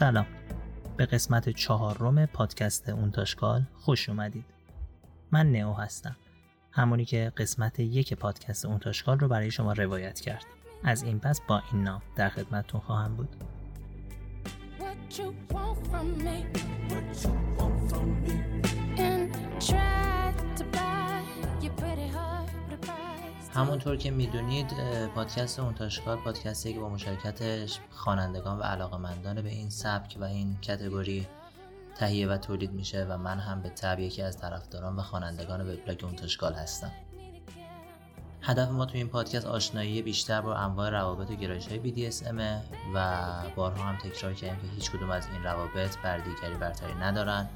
سلام. به قسمت چهارم پادکست اونتاشکال خوش اومدید. من نئو هستم. همونی که قسمت یک پادکست اونتاشکال رو برای شما روایت کرد. از این پس با این نام در خدمتتون خواهم بود. همونطور که می‌دونید پادکست اونتاشکال پادکستی که با مشارکتش خوانندگان و علاقمندان به این سبک و این کتگوری تهیه و تولید میشه و من هم به تب یکی از طرفداران و خوانندگان وبلاگ اونتاشکال هستم. هدف ما تو این پادکست آشنایی بیشتر با انواع روابط و گرایش های BDSM و بارها هم تکرار کردیم که هیچ کدوم از این روابط بر دیگری برتری ندارن.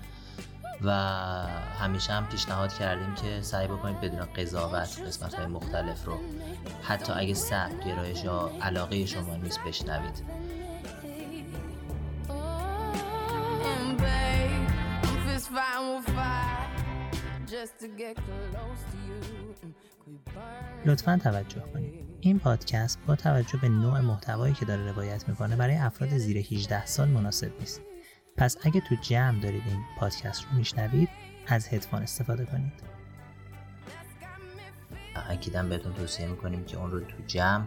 و همیشه هم پیشنهاد کردیم که سعی بکنید بدون قضاوت قسمت های مختلف رو حتی اگه سب گرایش یا علاقه شما نیست بشنوید. لطفا توجه کنید. این پادکست با توجه به نوع محتوایی که داره روایت می‌کنه برای افراد زیر 18 سال مناسب نیست. پس اگه تو جمع دارید این پادکست رو میشنوید از هدفون استفاده کنید. اکیداً بهتون توصیه می‌کنیم که اون رو تو جمع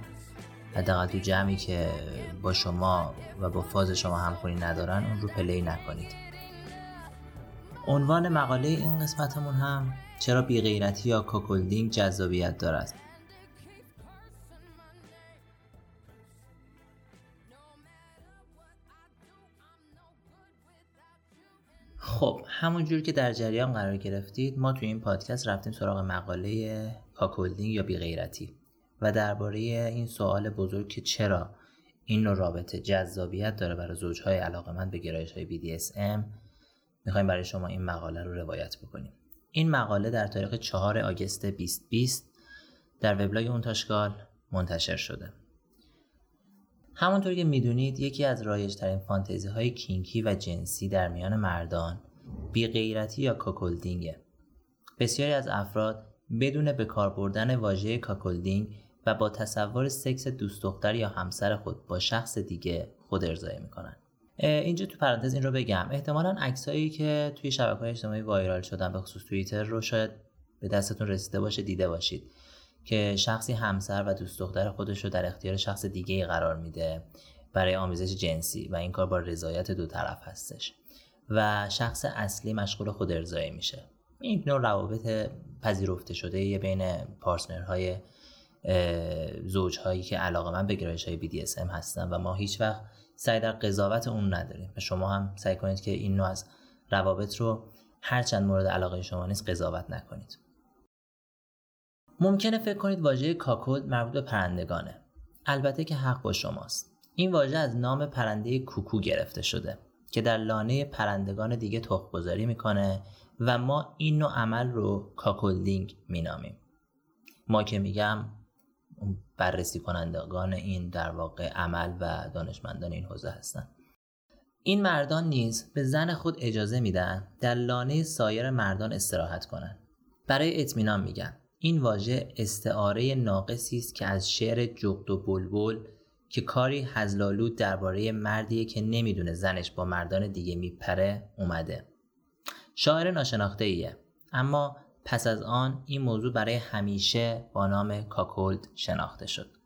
حداقل تو جمعی که با شما و با فاز شما همخونی ندارن اون رو play نکنید. عنوان مقاله این قسمتمون هم چرا بیغیرتی یا cuckolding جذابیت دارد؟ خب همونجور که در جریان قرار گرفتید ما توی این پادکست رفتیم سراغ مقاله cuckolding یا بیغیرتی و درباره این سوال بزرگ که چرا این نوع رابطه جذابیت داره برای زوجهای علاقمند به گرایش های BDSM می‌خوایم برای شما این مقاله رو روایت بکنیم. این مقاله در تاریخ 4 آگست 2020 در وبلاگ اونتاشکال منتشر شده. همونطور که می‌دونید یکی از رایجترین فانتزی های کینکی و جنسی در میان مردان بی غیرتی یا کاکلدینگه. بسیاری از افراد بدون به کار بردن واژه cuckolding و با تصور سکس دوست دختر یا همسر خود با شخص دیگه خود ارضایی می‌کنن. اینجا تو پرانتز این رو بگم. احتمالا عکسایی که توی شبکه اجتماعی viral شدن به خصوص توییتر رو شاید به دستتون رسیده باشه دیده باشید که شخصی همسر و دوست دختر خودش رو در اختیار شخص دیگه قرار میده برای آمیزش جنسی و این کار با رضایت دو طرف هستش. و شخص اصلی مشغول خود ارزایی میشه. این نوع روابط پذیرفته شده بین پارتنرهای زوجهایی که علاقه من به گرایش های BDSM هستن و ما هیچ وقت سعی در قضاوت اون نداریم. و شما هم سعی کنید که این نوع از روابط رو هرچند مورد علاقه شما نیست قضاوت نکنید. ممکنه فکر کنید واژه کاکود مربوط به پرندگانه. البته که حق با شماست. این واژه از نام پرنده کوکو گرفته شده. که در لانه پرندگان دیگه تخم گذاری می‌کنه و ما این نوع عمل رو کاکولدینگ مینامیم. ما که میگم بررسی کنندگان این در واقع عمل و دانشمندان این حوزه هستن. این مردان نیز به زن خود اجازه میدن در لانه سایر مردان استراحت کنند برای اطمینان میگن این واژه استعاره ناقصی است که از شعر جغد و بلبل که کاری هزلالود درباره مردیه که نمی‌دونه زنش با مردان دیگه میپره اومده. شاعر ناشناخته ایه اما پس از آن این موضوع برای همیشه با نام کاکولد شناخته شد.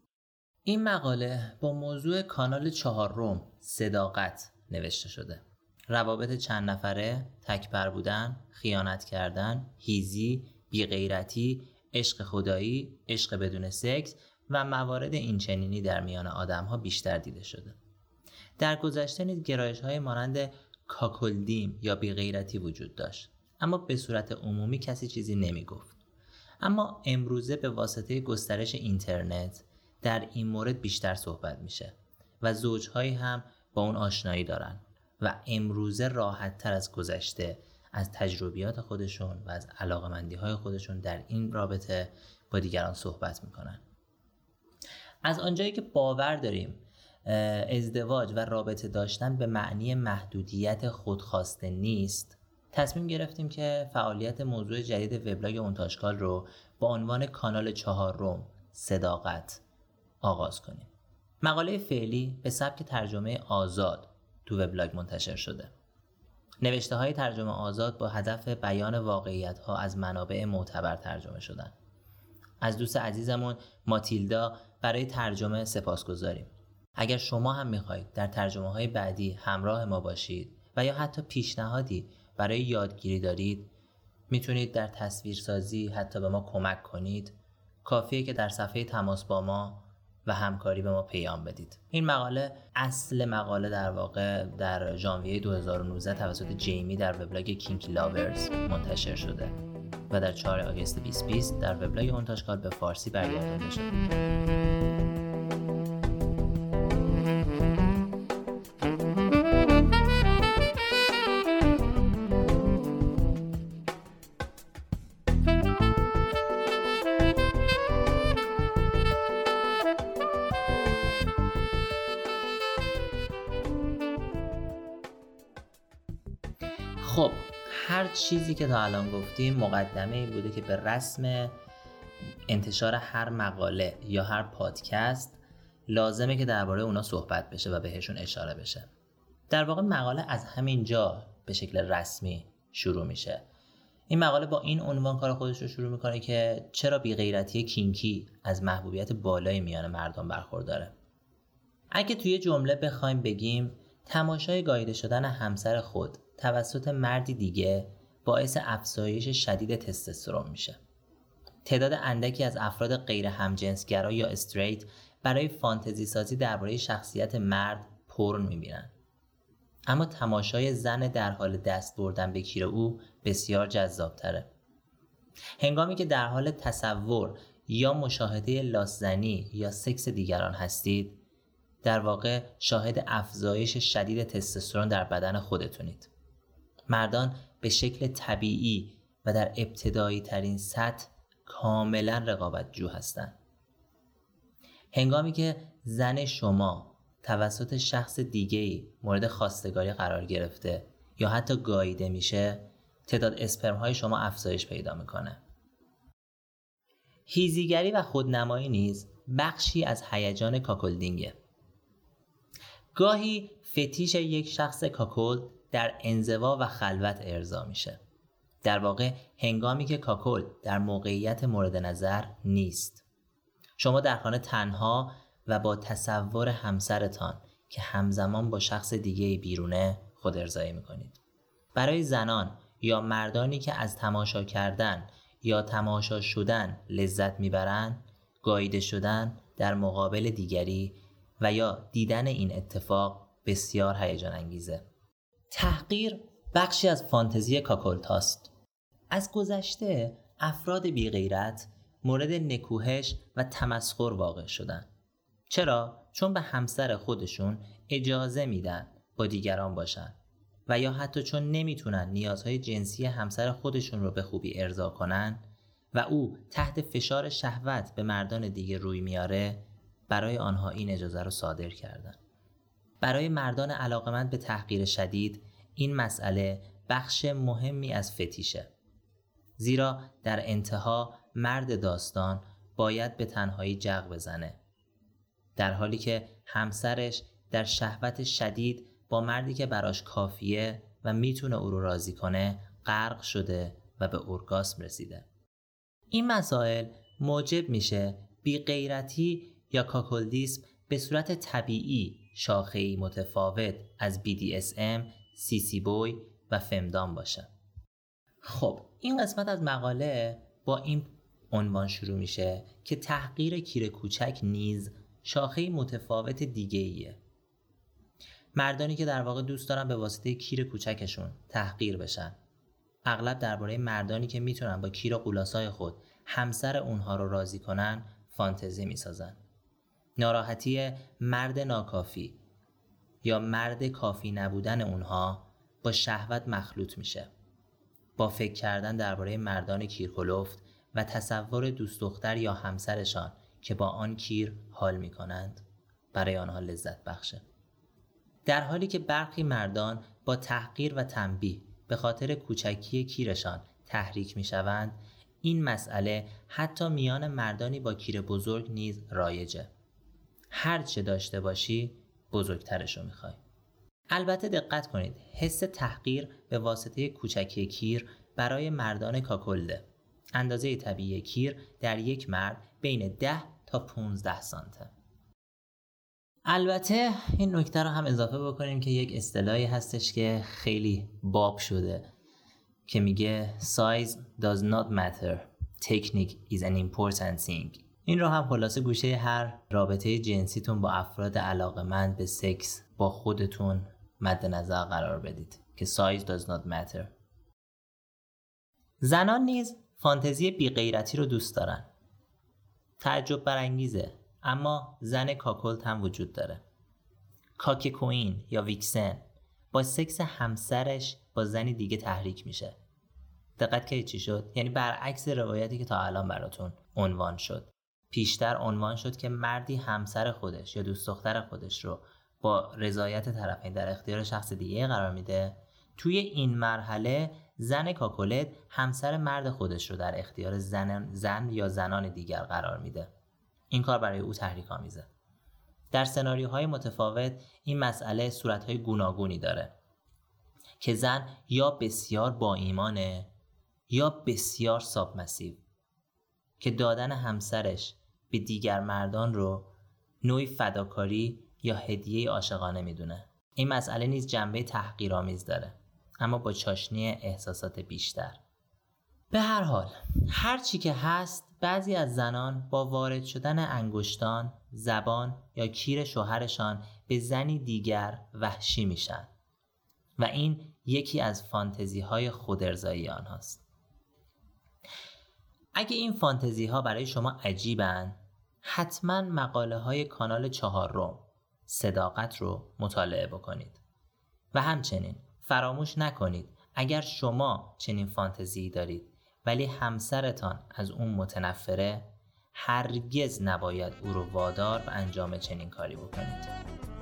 این مقاله با موضوع کانال چهارم صداقت نوشته شده. روابط چند نفره تکبر بودن خیانت کردن هیزی بیغیرتی عشق خدایی، عشق بدون سکس و موارد اینچنینی در میان آدم ها بیشتر دیده شده. در گذشته نیز گرایش های مانند کاکلدیم یا بیغیرتی وجود داشت اما به صورت عمومی کسی چیزی نمی گفت. اما امروزه به واسطه گسترش اینترنت در این مورد بیشتر صحبت میشه و زوجهایی هم با اون آشنایی دارن و امروزه راحت تر از گذشته از تجربیات خودشون و از علاقمندی های خودشون در این رابطه با دیگران صحبت می‌کنن از آنجایی که باور داریم ازدواج و رابطه داشتن به معنی محدودیت خودخواسته نیست تصمیم گرفتیم که فعالیت موضوع جدید وبلاگ اونتاشکال رو با عنوان کانال چهارم صداقت آغاز کنیم. مقاله فعلی به سبک ترجمه آزاد تو وبلاگ منتشر شده. نوشته های ترجمه آزاد با هدف بیان واقعیت ها از منابع معتبر ترجمه شدن. از دوست عزیزمون ماتیلدا برای ترجمه سپاس گذاریم. اگر شما هم می‌خواهید در ترجمه های بعدی همراه ما باشید و یا حتی پیشنهادی برای یادگیری دارید می‌تونید در تصویرسازی حتی به ما کمک کنید. کافیه که در صفحه تماس با ما و همکاری به ما پیام بدید. این مقاله اصل مقاله در واقع در ژانویه 2019 توسط جیمی در وبلاگ کینکی لاورز منتشر شده. و در 4 آگوست 2020 در وبلاگ مونتاژکار به فارسی برگردانده شده خب هر چیزی که تا الان گفتیم مقدمه این بوده که به رسم انتشار هر مقاله یا هر پادکست لازمه که درباره اونا صحبت بشه و بهشون اشاره بشه. در واقع مقاله از همین جا به شکل رسمی شروع میشه. این مقاله با این عنوان کار خودش رو شروع می‌کنه که چرا بیغیرتی کینکی از محبوبیت بالای میان مردم برخورداره. اگه توی جمله بخوایم بگیم تماشای گاییده شدن همسر خود توسط مردی دیگه باعث افزایش شدید تستوسترون میشه. تعداد اندکی از افراد غیر همجنسگرا یا استریت برای فانتزی سازی درباره شخصیت مرد پرن می‌بینن. اما تماشای زن در حال دست بردن به کیر او بسیار جذابتره. هنگامی که در حال تصور یا مشاهده لاسزنی یا سکس دیگران هستید در واقع شاهد افزایش شدید تستوسترون در بدن خودتونید. مردان به شکل طبیعی و در ابتدایی ترین سطح کاملا رقابت جو هستند. هنگامی که زن شما توسط شخص دیگه مورد خواستگاری قرار گرفته یا حتی گاییده میشه تعداد اسپرم های شما افزایش پیدا می‌کنه. هیزیگری و خودنمایی نیز بخشی از هیجان کاکلدینگه. گاهی فتیش یک شخص کاکل در انزوا و خلوت ارضا میشه. در واقع هنگامی که کاکل در موقعیت مورد نظر نیست. شما در خانه تنها و با تصور همسرتان که همزمان با شخص دیگه بیرونه خود ارزایی می‌کنید. برای زنان یا مردانی که از تماشا کردن یا تماشا شدن لذت می‌برند گاییده شدن در مقابل دیگری و یا دیدن این اتفاق بسیار هیجان انگیزه تحقیر بخشی از فانتزی کاکولتاست. از گذشته افراد بیغیرت مورد نکوهش و تمسخر واقع شدن. چرا؟ چون به همسر خودشون اجازه میدن با دیگران باشن و یا حتی چون نمی‌تونن نیازهای جنسی همسر خودشون رو به خوبی ارضا کنن و او تحت فشار شهوت به مردان دیگه روی میاره برای آنها این اجازه رو صادر کردن. برای مردان علاقمند به تحقیر شدید این مسئله بخش مهمی از فتیشه. زیرا در انتها مرد داستان باید به تنهایی جغ بزنه. در حالی که همسرش در شهوت شدید با مردی که براش کافیه و می‌تونه او رو راضی کنه غرق شده و به اورگاسم رسیده. این مسائل موجب میشه بی غیرتی یا کاکلدیسم به صورت طبیعی شاخه‌ای متفاوت از BDSM، سی بوی و فمدان باشه. خب این قسمت از مقاله با این عنوان شروع میشه که تحقیر کیر کوچک نیز شاخه متفاوت دیگه ایه. مردانی که در واقع دوست دارن به واسطه کیر کوچکشون تحقیر بشن. اغلب درباره مردانی که می‌تونن با کیر قولاسای خود همسر اونها رو راضی کنن فانتزی می‌سازن. ناراحتی مرد ناکافی یا مرد کافی نبودن اونها با شهوت مخلوط میشه. با فکر کردن درباره مردان کیرکلفت و تصور دوست دختر یا همسرشان که با آن کیر حال می کنند برای آنها لذت بخشه. در حالی که برخی مردان با تحقیر و تنبیه به خاطر کوچکی کیرشان تحریک می شوند این مسئله حتی میان مردانی با کیر بزرگ نیز رایجه. هر چه داشته باشی بزرگترش رو می‌خوای. البته دقت کنید حس تحقیر به واسطه کوچکی کیر برای مردان کاکلده. اندازه طبیعی کیر در یک مرد بین 10 تا 15 سانته. البته این نکته رو هم اضافه بکنیم که یک اصطلاحی هستش که خیلی باب شده که میگه size does not matter technique is an important thing. این رو هم خلاصه گوشه هر رابطه جنسیتون با افراد علاقمند به سکس با خودتون مد نظر قرار بدید که size does not matter. زنان نیز فانتزی بیغیرتی رو دوست دارن. تعجب برانگیزه اما زن کاکلت هم وجود داره. کاک کوین یا ویکسن با سکس همسرش با زنی دیگه تحریک میشه. دقت که چی شد؟ یعنی برعکس روایتی که تا الان براتون عنوان شد. پیشتر عنوان شد که مردی همسر خودش یا دوست دختر خودش رو با رضایت طرفین در اختیار شخص دیگه قرار میده. توی این مرحله زن کاکولت همسر مرد خودش رو در اختیار زن, زن یا زنان دیگر قرار میده. این کار برای او تحریک آمیزه. در سناریوهای متفاوت این مسئله صورتهای گوناگونی داره که زن یا بسیار با ایمانه یا بسیار ساب مسیو که دادن همسرش به دیگر مردان رو نوعی فداکاری یا هدیه عاشقانه می‌دونه. این مسئله نیز جنبه تحقیرآمیز داره اما با چاشنی احساسات بیشتر. به هر حال هر چی که هست بعضی از زنان با وارد شدن انگشتان، زبان یا کیر شوهرشان به زنی دیگر وحشی میشن. و این یکی از فانتزی های خودرزایی آنهاست. اگه این فانتزی ها برای شما عجیبن حتما مقاله های کانال چهار روم صداقت رو مطالعه بکنید. و همچنین فراموش نکنید اگر شما چنین فانتزی دارید ولی همسرتان از اون متنفره هرگز نباید او رو وادار به انجام چنین کاری بکنید.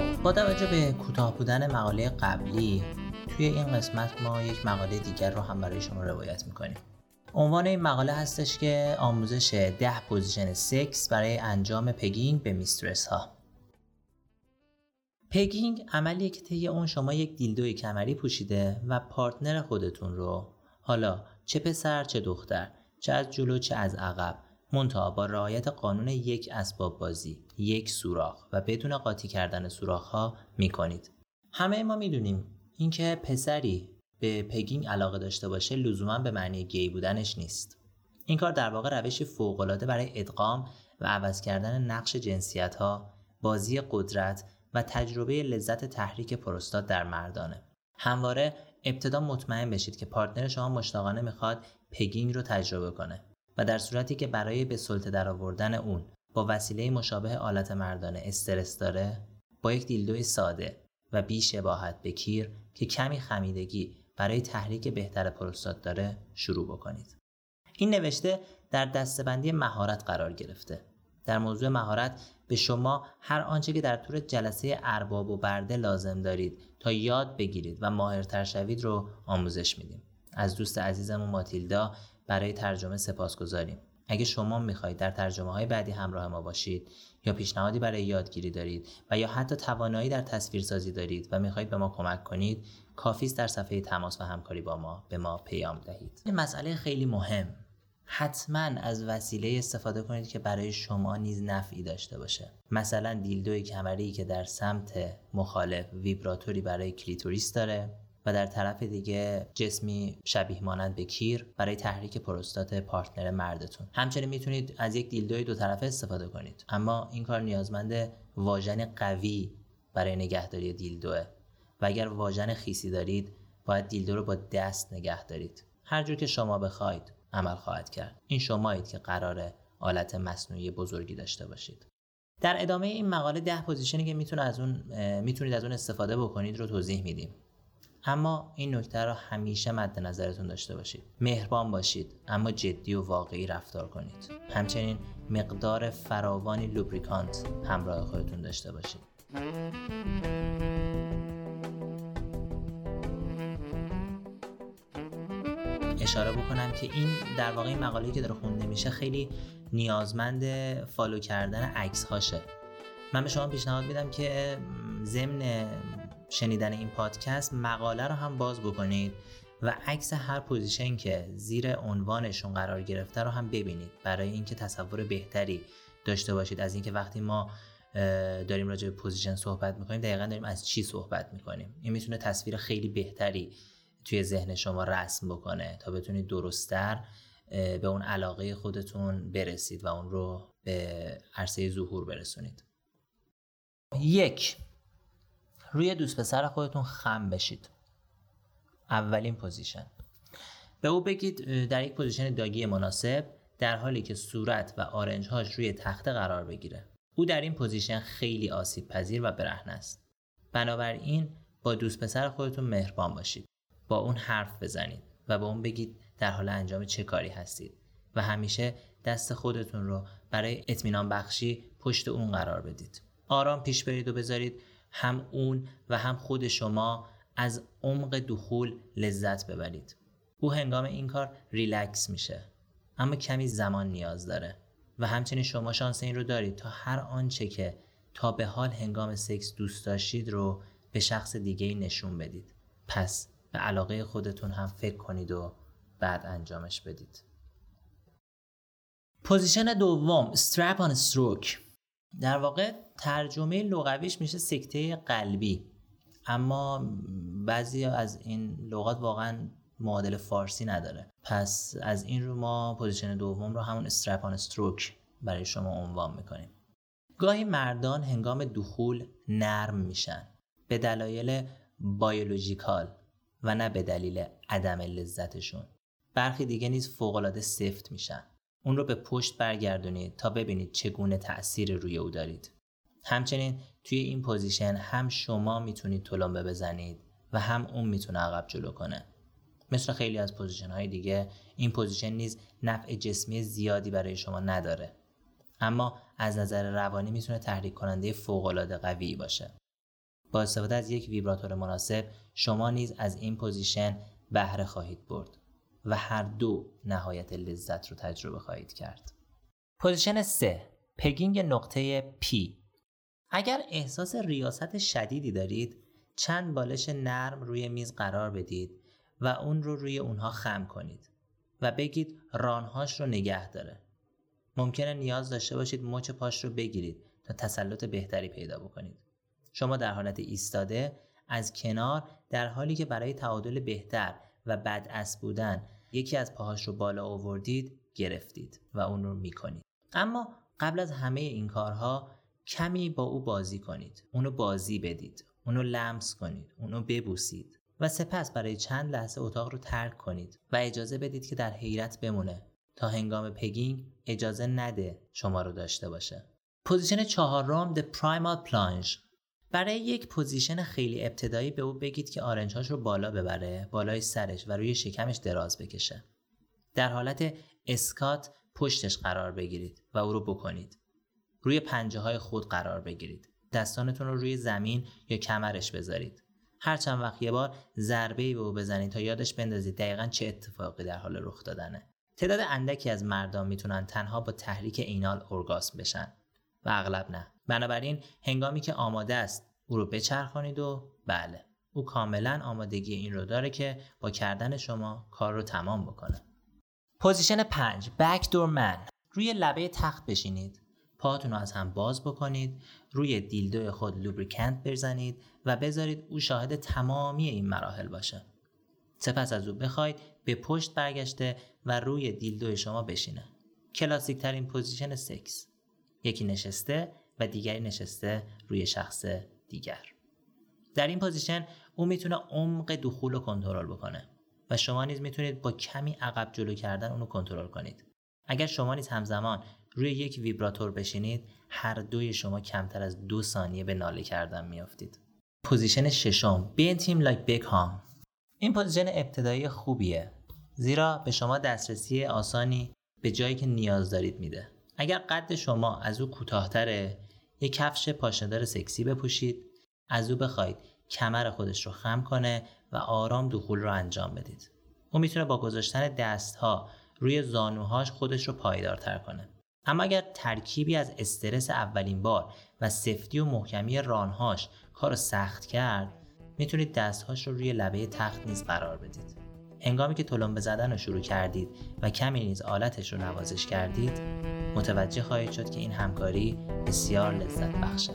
با توجه به کوتاه بودن مقاله قبلی توی این قسمت ما یک مقاله دیگر رو هم برای شما روایت می‌کنیم. عنوان این مقاله هستش که آموزش ده position سکس برای انجام pegging به mistress ها pegging عملیه که طی اون شما یک dildo ی کمری پوشیده و partner خودتون رو حالا چه پسر چه دختر چه از جلو چه از عقب منتها با رعایت قانون یک اسباب بازی یک سوراخ و بدون قاطی کردن سوراخ ها می کنید. همه ما می‌دونیم اینکه پسری به pegging علاقه داشته باشه لزوما به معنی گی بودنش نیست. این کار در واقع روشی فوقالعاده برای ادغام و عوض کردن نقش جنسیت ها، بازی قدرت و تجربه لذت تحریک پروستات در مردانه. همواره ابتدا مطمئن بشید که partner شما مشتاقانه می‌خواد pegging رو تجربه کنه و در صورتی که برای به سلطه درآوردن اون با وسیله مشابه آلت مردانه استرس داره با یک دیلدوی ساده و بی شباهت به کیر که کمی خمیدگی برای تحریک بهتر پروستات داره شروع بکنید. این نوشته در دستبندی مهارت قرار گرفته. در موضوع مهارت به شما هر آنچه که در طور جلسه ارباب و برده لازم دارید تا یاد بگیرید و ماهرتر شوید رو آموزش میدیم. از دوست عزیزمون ماتیلدا برای ترجمه سپاس گذاریم. اگه شما می‌خواهید در ترجمه های بعدی همراه ما باشید یا پیشنهادی برای یادگیری دارید و یا حتی توانایی در تصویرسازی دارید و می‌خواهید به ما کمک کنید کافی در صفحه تماس و همکاری با ما به ما پیام دهید. این مسئله خیلی مهم. حتما از وسیله استفاده کنید که برای شما نیز نفعی داشته باشه. مثلا dildo ی کمری که در سمت مخالف ویبراتوری برای کلیتوریس داره. و در طرف دیگه جسمی شبیه مانند به کیر برای تحریک پروستات partner مردتون. همچنین می‌تونید از یک dildo ی دو طرفه استفاده کنید. اما این کار نیازمند واژن قوی برای نگهداری dildo ه. و اگر واژن خیسی دارید باید dildo رو با دست نگه دارید. هر جور که شما بخواید عمل خواهد کرد. این شمایید که قرار آلت مصنوعی بزرگی داشته باشید. در ادامه این مقاله ده position ی که می‌تونه از اون می‌تونید از اون استفاده بکنید رو توضیح میدیم. اما این نکته را همیشه مد نظرتون داشته باشید. مهربان باشید اما جدی و واقعی رفتار کنید. همچنین مقدار فراوانی lubricant همراه خودتون داشته باشید. اشاره بکنم که این در واقع این مقاله که داره خونده میشه خیلی نیازمند follow کردن عکس هاشه من به شما پیشنهاد میدم که ضمن شنیدن این پادکست مقاله رو هم باز بکنید و عکس هر position که زیر عنوانشون قرار گرفته رو هم ببینید. برای اینکه تصور بهتری داشته باشید. از اینکه وقتی ما داریم راجع به position صحبت می‌کنیم دقیقا داریم از چی صحبت می‌کنیم. این می‌تونه تصویر خیلی بهتری توی ذهن شما رسم بکنه تا بتونید درستتر به اون علاقه خودتون برسید و اون رو به عرصه ظهور برسونید. یک روی دوست پسر خودتون خم بشید. اولین position. به او بگید در یک position doggy مناسب در حالی که صورت و آرنج هاش روی تخته قرار بگیره. او در این position خیلی آسیب پذیر و برهنه است. بنابراین با دوست پسر خودتون مهربان باشید. با اون حرف بزنید و با اون بگید در حال انجام چه کاری هستید و همیشه دست خودتون رو برای اطمینان بخشی پشت اون قرار بدید. آرام پیش برید و بذارید. هم اون و هم خود شما از عمق دخول لذت ببرید. او هنگام این کار ریلکس میشه. اما کمی زمان نیاز داره. و همچنین شما شانس این رو دارید تا هر آنچه که تا به حال هنگام سکس دوست داشتید رو به شخص دیگه نشون بدید. پس به علاقه خودتون هم فکر کنید و بعد انجامش بدید. position دوم strap on stroke. در واقع ترجمه لغویش میشه سکته قلبی. اما بعضی از این لغات واقعا معادل فارسی نداره. پس از این رو ما position دوم رو همون strap on stroke برای شما عنوان می‌کنیم. گاهی مردان هنگام دخول نرم میشن. به دلایل biological و نه به دلیل عدم لذتشون. برخی دیگه نیز فوقالعاده سفت میشن. اون رو به پشت برگردونید تا ببینید چگونه تأثیر روی او دارید. همچنین توی این position هم شما می‌تونید تلمبه بزنید و هم اون می‌تونه عقب جلو کنه. مثل خیلی از position های دیگه این position نیز نفع جسمی زیادی برای شما نداره. اما از نظر روانی می‌تونه تحریک کننده فوق العاده قوی باشه. با استفاده از یک ویبراتور مناسب شما نیز از این position بهره خواهید برد. و هر دو نهایت لذت رو تجربه خواهید کرد. position 3 pegging نقطه P. اگر احساس ریاست شدیدی دارید چند بالش نرم روی میز قرار بدید و اون رو روی اونها خم کنید و بگید رانهاش رو نگه داره. ممکنه نیاز داشته باشید مچ پاش رو بگیرید تا تسلط بهتری پیدا بکنید. شما در حالت ایستاده از کنار در حالی که برای تعادل بهتر و بد بودن یکی از پاهاش رو بالا آوردید گرفتید و اون رو می‌کنید. اما قبل از همه این کارها کمی با او بازی کنید. اونو بازی بدید. اونو لمس کنید. اونو ببوسید. و سپس برای چند لحظه اتاق رو ترک کنید و اجازه بدید که در حیرت بمونه. تا هنگام pegging اجازه نده شما رو داشته باشه. position چهارم The Primal Plunge. برای یک position خیلی ابتدایی به او بگید که آرنجهاش رو بالا ببره بالای سرش و روی شکمش دراز بکشه. در حالت اسکات پشتش قرار بگیرید و او رو بکنید. روی پنجه های خود قرار بگیرید. دستانتون رو روی زمین یا کمرش بذارید. هر چند وقت یه بار ضربه به او بزنید تا یادش بندازید دقیقا چه اتفاقی در حال رخ دادنه. تعداد اندکی از مردان می‌تونن تنها با تحریک اینال اورگاسم بشن و اغلب نه. بنابراین هنگامی که آماده است او رو بچرخانید و بله او کاملا آمادگی این رو داره که با کردن شما کار رو تمام بکنه. position 5 Doorman. روی لبه تخت بشینید. پاهاتون رو از هم باز بکنید. روی dildo خود lubricant بزنید و بذارید او شاهد تمامی این مراحل باشه. سپس از او بخواید به پشت برگشته و روی dildo شما بشینه. کلاسیک ترین position سکس. یکی نشسته و دیگری نشسته روی شخص دیگر. در این position او می‌تونه عمق دخول رو کنترل بکنه و شما نیز می‌تونید با کمی عقب جلو کردن اونو کنترل کنید. اگر شما نیز همزمان روی یک ویبراتور بشینید هر دوی شما کمتر از دو ثانیه به ناله کردن میافتید. position ششم Bend Him Like Beckham این position ابتدایی خوبیه زیرا به شما دسترسی آسانی به جایی که نیاز دارید میده. اگر قد شما از او کوتاهتره یک کفش پاشندار سکسی بپوشید. از او بخواید کمر خودش رو خم کنه و آرام دخول رو انجام بدید. او می‌تونه با گذاشتن دستها روی زانوهاش خودش رو پایدارتر کنه. اما اگر ترکیبی از استرس اولین بار و سفتی و محکمی رانهاش کار رو سخت کرد می‌تونید دستهاش رو روی لبه تخت نیز قرار بدید. هنگامی که تلمبه زدن رو شروع کردید و کمی نیز آلتش رو نوازش کردید متوجه خواهید شد که این همکاری بسیار لذت بخشه.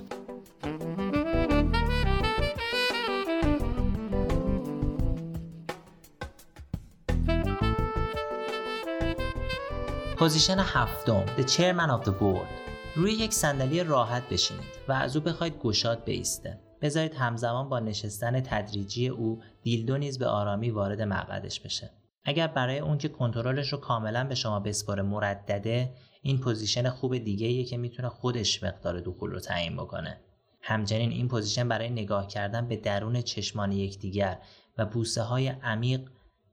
position هفتم The Chairman of the Board. روی یک صندلی راحت بشینید و از او بخواید گشاد بیسته. بذارید همزمان با نشستن تدریجی او dildo نیز به آرامی وارد مقعدش بشه. اگر برای اون که کنترلش رو کاملا به شما بسپاره مردده این position خوب دیگه ایه که می‌تونه خودش مقدار دخول رو تعیین بکنه. همچنین این position برای نگاه کردن به درون چشمان یکدیگر و بوسه های عمیق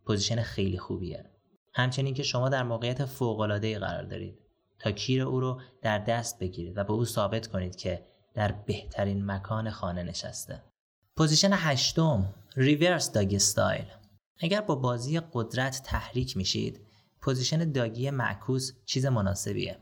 position خیلی خوبیه. همچنین که شما در موقعیت فوق‌العاده‌ای قرار دارید. تا کیر او رو در دست بگیرید و به او ثابت کنید که در بهترین مکان خانه نشسته. position هشتم reverse doggy style اگر با بازی قدرت تحریک میشید position doggy معکوس چیز مناسبیه.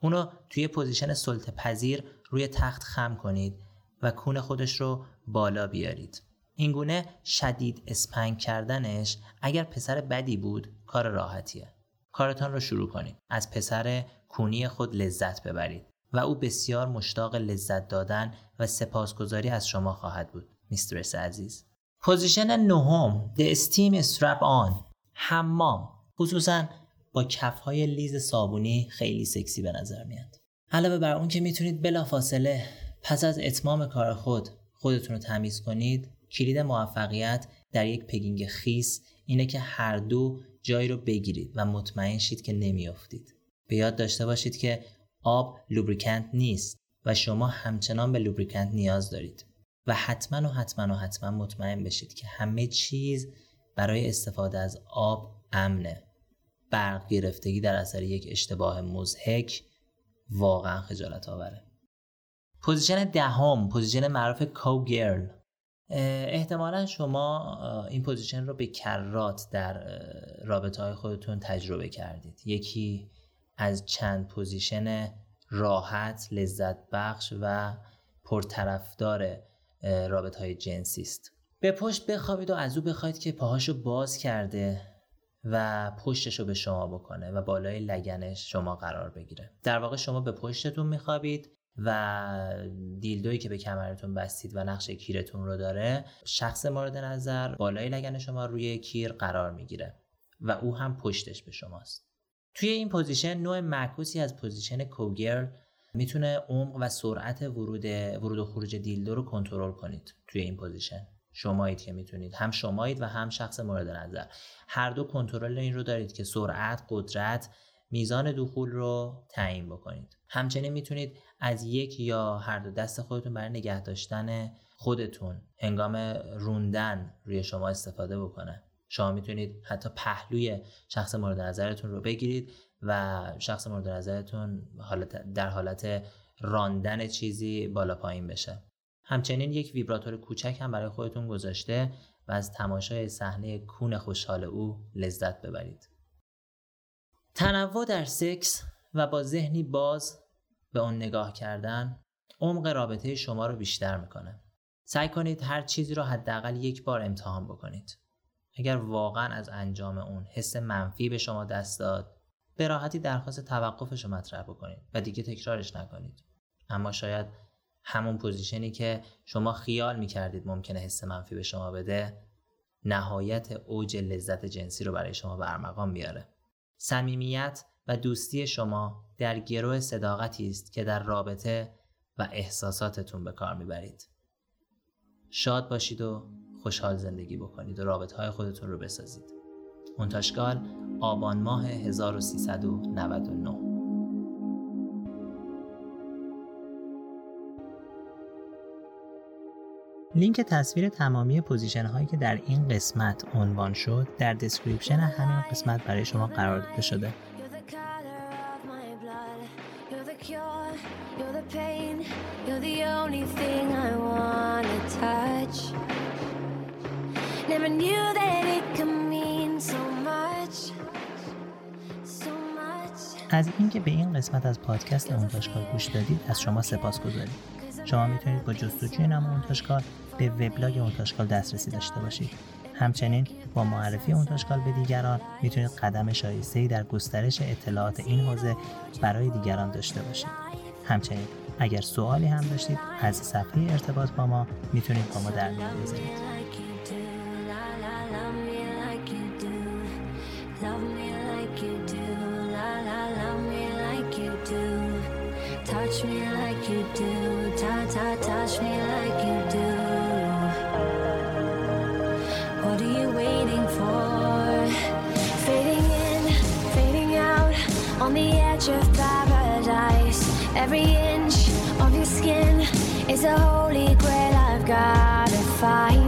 اونو توی position سلطه پذیر روی تخت خم کنید و کون خودش رو بالا بیارید. اینگونه شدید spank کردنش اگر پسر بدی بود کار راحتیه. کارتان رو شروع کنید. از پسر کونی خود لذت ببرید. و او بسیار مشتاق لذت دادن و سپاسگزاری از شما خواهد بود mistress عزیز position نهم The Steam Strap On حمام خصوصا با کفهای لیز صابونی خیلی سکسی به نظر میاد. علاوه بر اون که می‌تونید بلافاصله پس از اتمام کار خود خودتون رو تمیز کنید کلید موفقیت در یک pegging خیس اینه که هر دو جایی رو بگیرید و مطمئن شید که نمیافتید. به یاد داشته باشید که آب lubricant نیست و شما همچنان به lubricant نیاز دارید و حتما و حتما و حتما مطمئن بشید که همه چیز برای استفاده از آب امنه. برق گرفتگی در اثر یک اشتباه مضحک واقعا خجالت آوره position دهم position معروف cowgirl احتمالا شما این position رو به کرات در رابطه های خودتون تجربه کردید. یکی از چند position راحت لذت بخش و پرطرفدار رابطه های جنسی است. به پشت بخوابید و از او بخواید که پاهاشو باز کرده. و پشتش رو به شما بکنه و بالای لگنش شما قرار بگیره. در واقع شما به پشتتون میخوابید و dildo یی که به کمرتون بستید و نقش کیرتون رو داره شخص مورد نظر بالای لگن شما روی کیر قرار می‌گیره و او هم پشتش به شماست. توی این position نوع معکوسی از position cowgirl می‌تونه عمق و سرعت ورود ورود و خروج dildo رو کنترل کنید توی این position. شمایید که می‌تونید. هم شمایید و هم شخص مورد نظر. هر دو کنترل این رو دارید که سرعت قدرت میزان دخول رو تعیین بکنید. همچنین می‌تونید از یک یا هر دو دست خودتون برای نگه داشتن خودتون هنگام روندن روی شما استفاده بکنه. شما می‌تونید حتی پهلوی شخص مورد نظرتون رو بگیرید و شخص مورد نظرتون در حالت راندن چیزی بالا پایین بشه. همچنین یک ویبراتور کوچک هم برای خودتون گذاشته و از تماشای صحنه کون خوشحال او لذت ببرید. تنوع در سکس و با ذهنی باز به اون نگاه کردن عمق رابطه شما رو بیشتر می‌کنه. سعی کنید هر چیزی رو حداقل یک بار امتحان بکنید. اگر واقعا از انجام اون حس منفی به شما دست داد به راحتی درخواست توقفش رو مطرح بکنید و دیگه تکرارش نکنید. اما شاید همون پوزیشنی که شما خیال می‌کردید ممکنه حس منفی به شما بده نهایت اوج لذت جنسی رو برای شما برمقام بیاره. صمیمیت و دوستی شما در گروه صداقتی است که در رابطه و احساساتتون به کار می‌برید. شاد باشید و خوشحال زندگی بکنید و رابطه های خودتون رو بسازید. منتشکال آبان ماه 1399 لینک تصویر تمامی position هایی که در این قسمت عنوان شد در description همین قسمت برای شما قرار داده شده. از اینکه به این قسمت از پادکست اونتاشکار گوش دادید از شما سپاس گذارید شما می‌تونید با جستجوی نام اونتاشکال به وبلاگ اونتاشکال دسترسی داشته باشید. همچنین با معرفی اونتاشکال به دیگران می‌تونید قدم شایسته در گسترش اطلاعات این حوزه برای دیگران داشته باشید. همچنین اگر سوالی هم داشتید از صفحه ارتباط با ما می‌تونید با ما در میان بذارید. Every inch of your skin is a holy grail I've gotta find.